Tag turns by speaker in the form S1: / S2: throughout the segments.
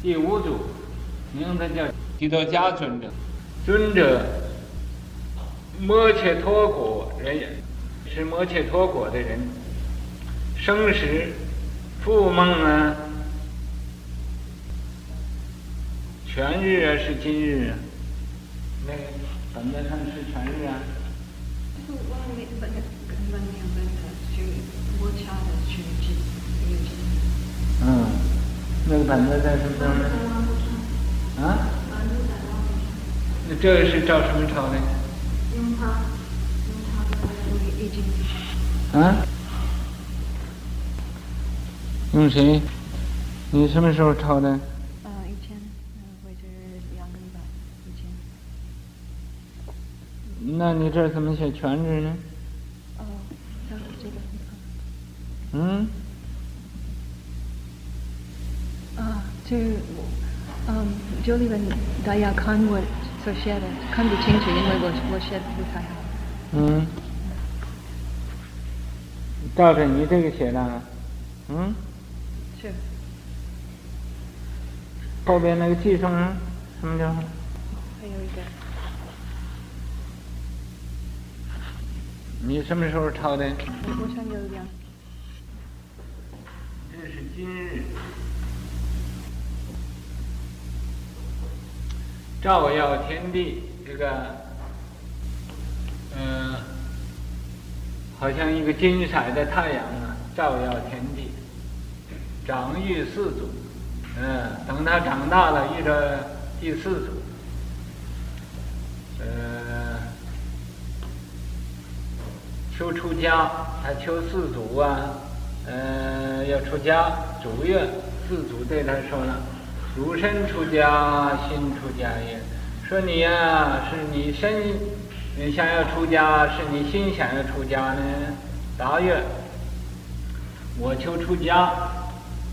S1: 第五祖，名字叫提多迦尊者。尊者，摩羯陀国人，是摩羯陀国的人。生时，复梦啊，全日啊是今日啊，那个本子上是全日啊。那个本子在什么地方呢？啊？那这个是照什么抄的？
S2: 用它，用它的那个易经。
S1: 啊？用谁？你什么时候抄的？
S2: 呃，以前，呃，或者两个礼拜以前。
S1: 那你这怎么写全职呢？
S2: 哦，这这个。
S1: 嗯？
S2: 啊，这嗯，就里边大家看我所写的看不清楚，因为我我写的不太好。
S1: 嗯。照着你这个写的，嗯？
S2: 是。
S1: 后边那个记上什么叫？
S2: 还有一个。
S1: 你什么时候抄的？
S2: 我想有两。
S1: 这是今日。照耀天地，这个，嗯、好像一个金色的太阳啊，照耀天地。长育四祖，嗯、等他长大了，遇着第四祖，呃，求出家，他求四祖啊，呃，要出家，祖月，四祖对他说了。汝身出家，心出家也。说你呀、是你身，你想要出家，是你心想要出家呢？答曰：我求出家，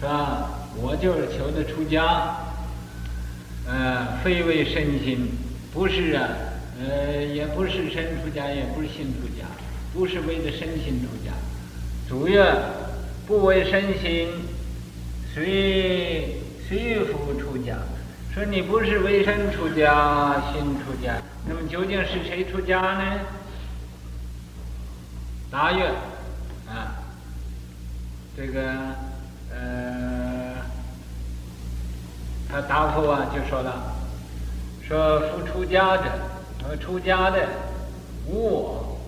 S1: 是吧？我就是求的出家，呃，非为身心，不是啊，呃，也不是身出家，也不是心出家，不是为了身心出家。主曰：不为身心，虽。随夫出家，说你不是为身出家，心出家，那么究竟是谁出家呢？答曰：啊，这个呃，他答复啊就说了，说夫出家者，说出家的无我，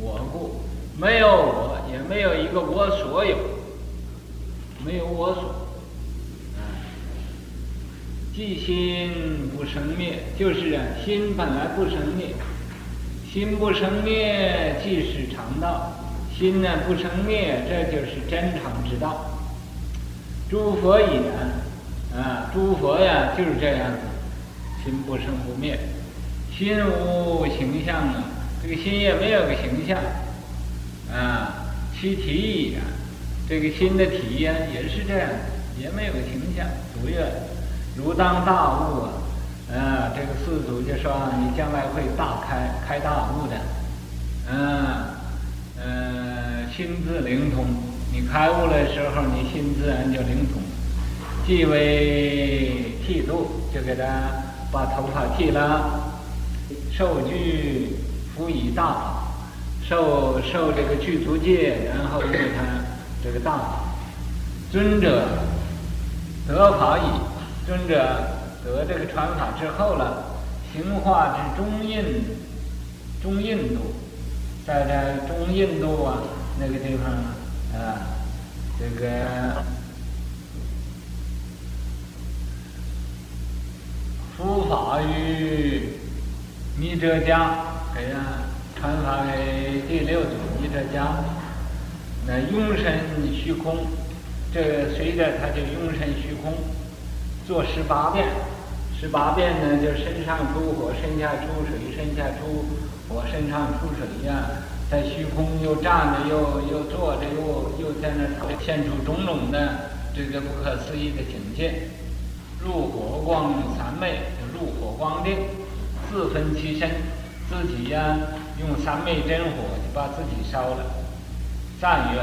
S1: 我故，没有我，也没有一个我所有，没有我所。即心不生灭，就是啊，心本来不生灭，心不生灭即是常道，心呢不生灭，这就是真常之道。诸佛也，啊，诸佛呀就是这样子，心不生不灭，心无形象啊，这个心也没有个形象，啊，其体也，这个心的体呀也是这样，也没有个形象，主要。如当大悟啊！呃，这个四祖就说你将来会大开开大悟的，嗯，呃，心自灵通。你开悟的时候，你心自然就灵通。即为剃度，就给他把头发剃了，受具辅以大法，受受这个具足戒，然后给他这个大法。尊者得法已。尊者得这个传法之后了，行化至中印，中印度，在这中印度啊那个地方啊，这个佛法于弥遮迦，给啊传法给第六祖弥遮迦，那永生虚空，这随着他就永生虚空。做十八遍，十八遍呢，就身上出火，身下出水，身下出火，身上出水呀，在虚空又站着，又又坐着，又又在那现出种种的这个不可思议的境界，入火光三昧，入火光定，自分其身，自己呀用三昧真火就把自己烧了，赞曰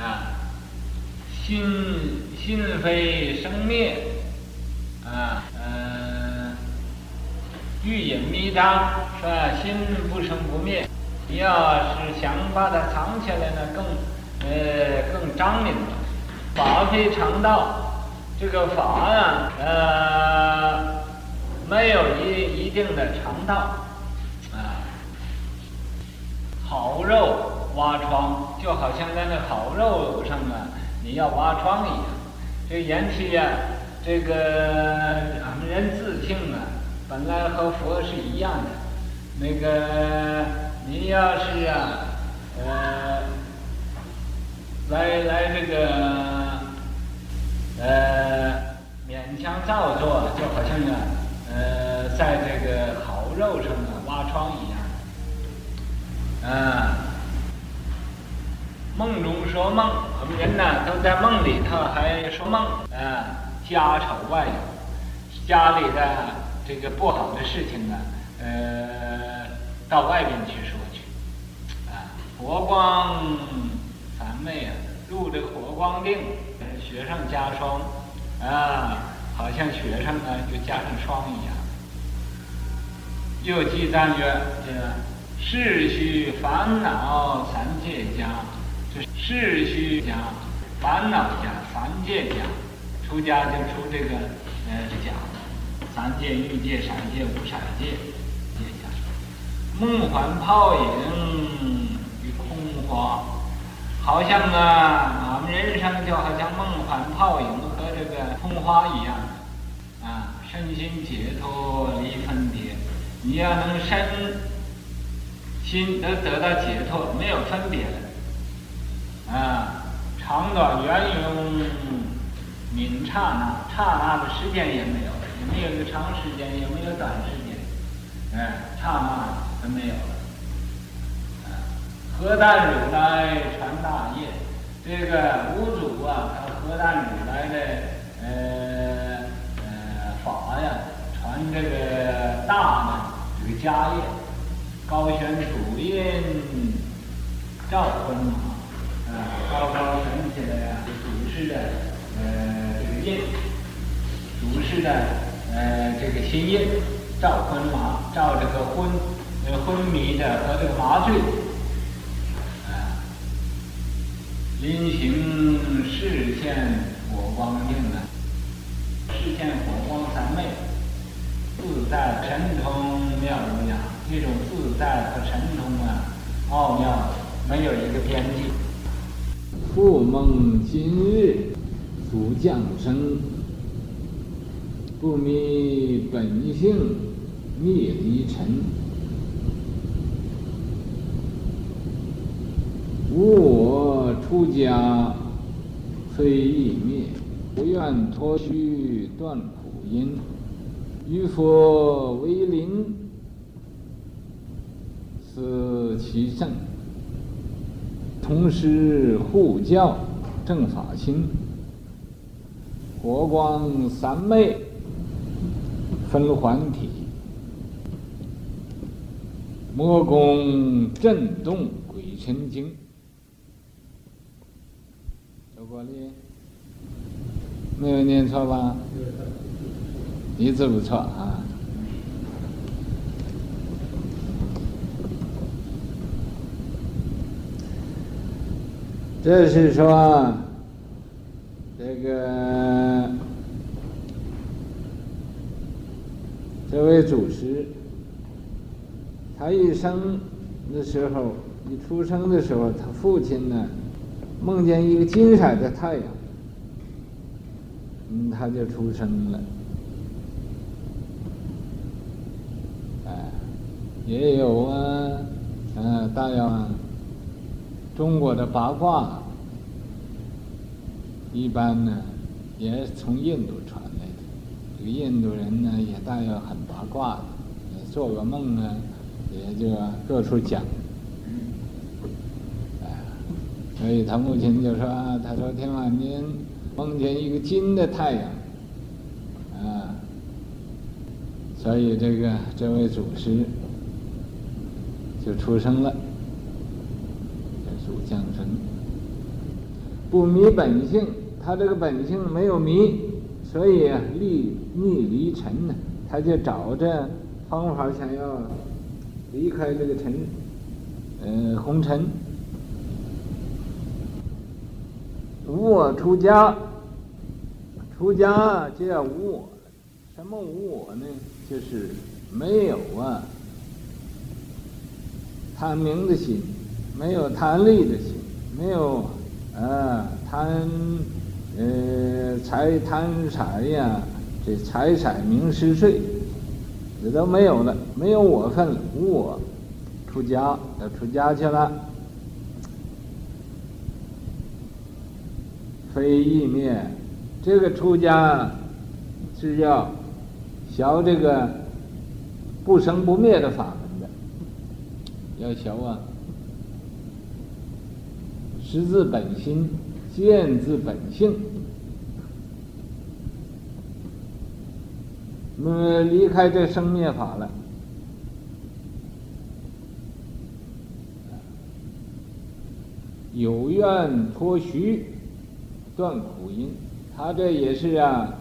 S1: 啊。心心非生灭，啊，嗯，欲隐弥彰，是吧？心不生不灭。你要是想把它藏起来呢，更呃更张明了。法非常道，这个法啊，呃，没有一一定的常道啊。好肉挖疮，就好像在那好肉上啊，你要挖疮一样。这眼体呀。这个俺们人自性啊，本来和佛是一样的。那个你要是啊，呃，来来这个呃勉强造作，就好像啊，呃，在这个好肉上啊挖疮一样。啊，梦中说梦，人呢都在梦里头还说梦啊。家丑外扬，家里的这个不好的事情呢，呃，到外边去说去，啊，佛光三昧啊，入这个佛光定，雪上加霜，啊，好像雪上呢就加上霜一样。又记赞曰：这个世虚烦恼三界家，这世虚家，烦恼家，三界家。出家就出这个，呃，这家，三界、欲界、色界、无色界，这家。梦幻泡影与空花，好像啊，我们人生就好像梦幻泡影和这个空花一样，啊，身心解脱离分别。你要能身心都得到解脱，没有分别了，长短圆融。明刹那，刹那的时间也没有，也没有一个长时间，也没有短时间，哎，刹那都没有了。啊，何但如来传大业，这个五祖啊，他何但如来的呃呃法呀，传这个大呢，这个家业，高悬主印，照坤马，啊，高高悬起来呀，主持的呃这个。印，主事的，呃，这个心印，照昏麻，照这个昏，呃，昏迷的和这个麻醉，啊，临行视现火光印呢，视现火光三昧，自在神通妙无量，这种自在和神通啊，奥妙没有一个边际。复梦今日。主降生，不迷本性，灭离尘。无我出家，非易灭。不愿脱虚断苦因，与佛为邻，思其圣。同师护教，正法心。佛光三昧，分环体；魔功震动鬼神经。周国立，没有念错吧？一字不错啊。这是说。这个这位祖师，他一生的时候，一出生的时候，他父亲呢，梦见一个金色的太阳，嗯，他就出生了。哎，也有啊，嗯、啊，大约中国的八卦。一般呢，也从印度传来的。这个印度人呢，也大有很八卦的，做个梦呢，也就各处讲。哎，所以他母亲就说：“他说天晚间梦见一个金的太阳，啊，所以这个这位祖师就出生了，主降生，不迷本性。”他这个本性没有迷，所以立逆离尘呢，他就找着方法想要离开这个尘，呃，红尘。无我出家，出家就要无我。什么无我呢？就是没有啊，贪名的心，没有贪利的心，没有啊贪呃财贪财呀，这财色名食睡，这都没有了，没有我份了，无我，出家要出家去了。非意灭，这个出家是要学这个不生不灭的法门的，要学啊，识自本心，见自本性。那么离开这生灭法了，有愿脱虚。断苦因，他这也是啊，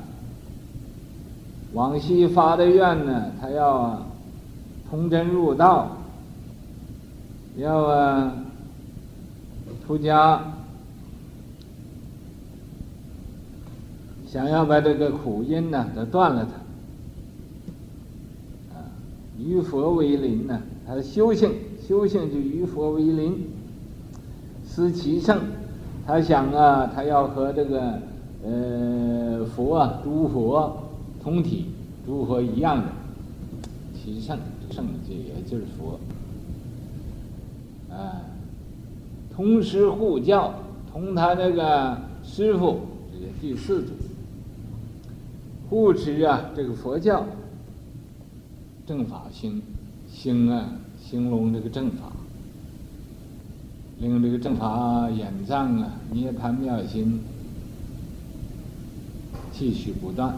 S1: 往昔发的愿呢，他要啊，通真入道，要啊，出家，想要把这个苦因呢，都断了它，啊，与佛为邻呢，他的修行，修行就与佛为邻，思其圣。他想啊，他要和这个呃佛啊，诸佛同体，诸佛一样的，其圣圣就也就是佛，啊，同师护教，同他那个师傅，这个第四组，护持啊这个佛教正法兴兴啊兴隆这个正法。令这个正法演藏啊，涅槃妙心继续不断。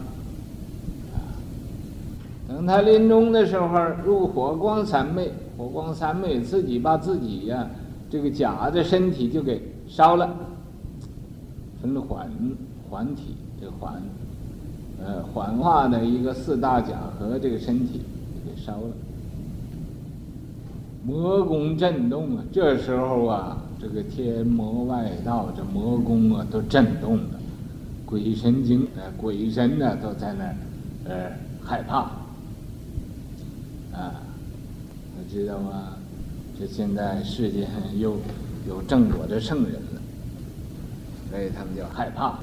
S1: 等他临终的时候，入火光三昧，火光三昧自己把自己呀、这个甲的身体就给烧了，分缓缓体，这个缓，呃缓化的一个四大假和这个身体给烧了。魔宫震动啊！这时候啊，这个天魔外道这魔宫啊都震动了，鬼神精呃鬼神呢都在那呃害怕啊！你知道吗？这现在世界又有正果的圣人了，所以他们就害怕。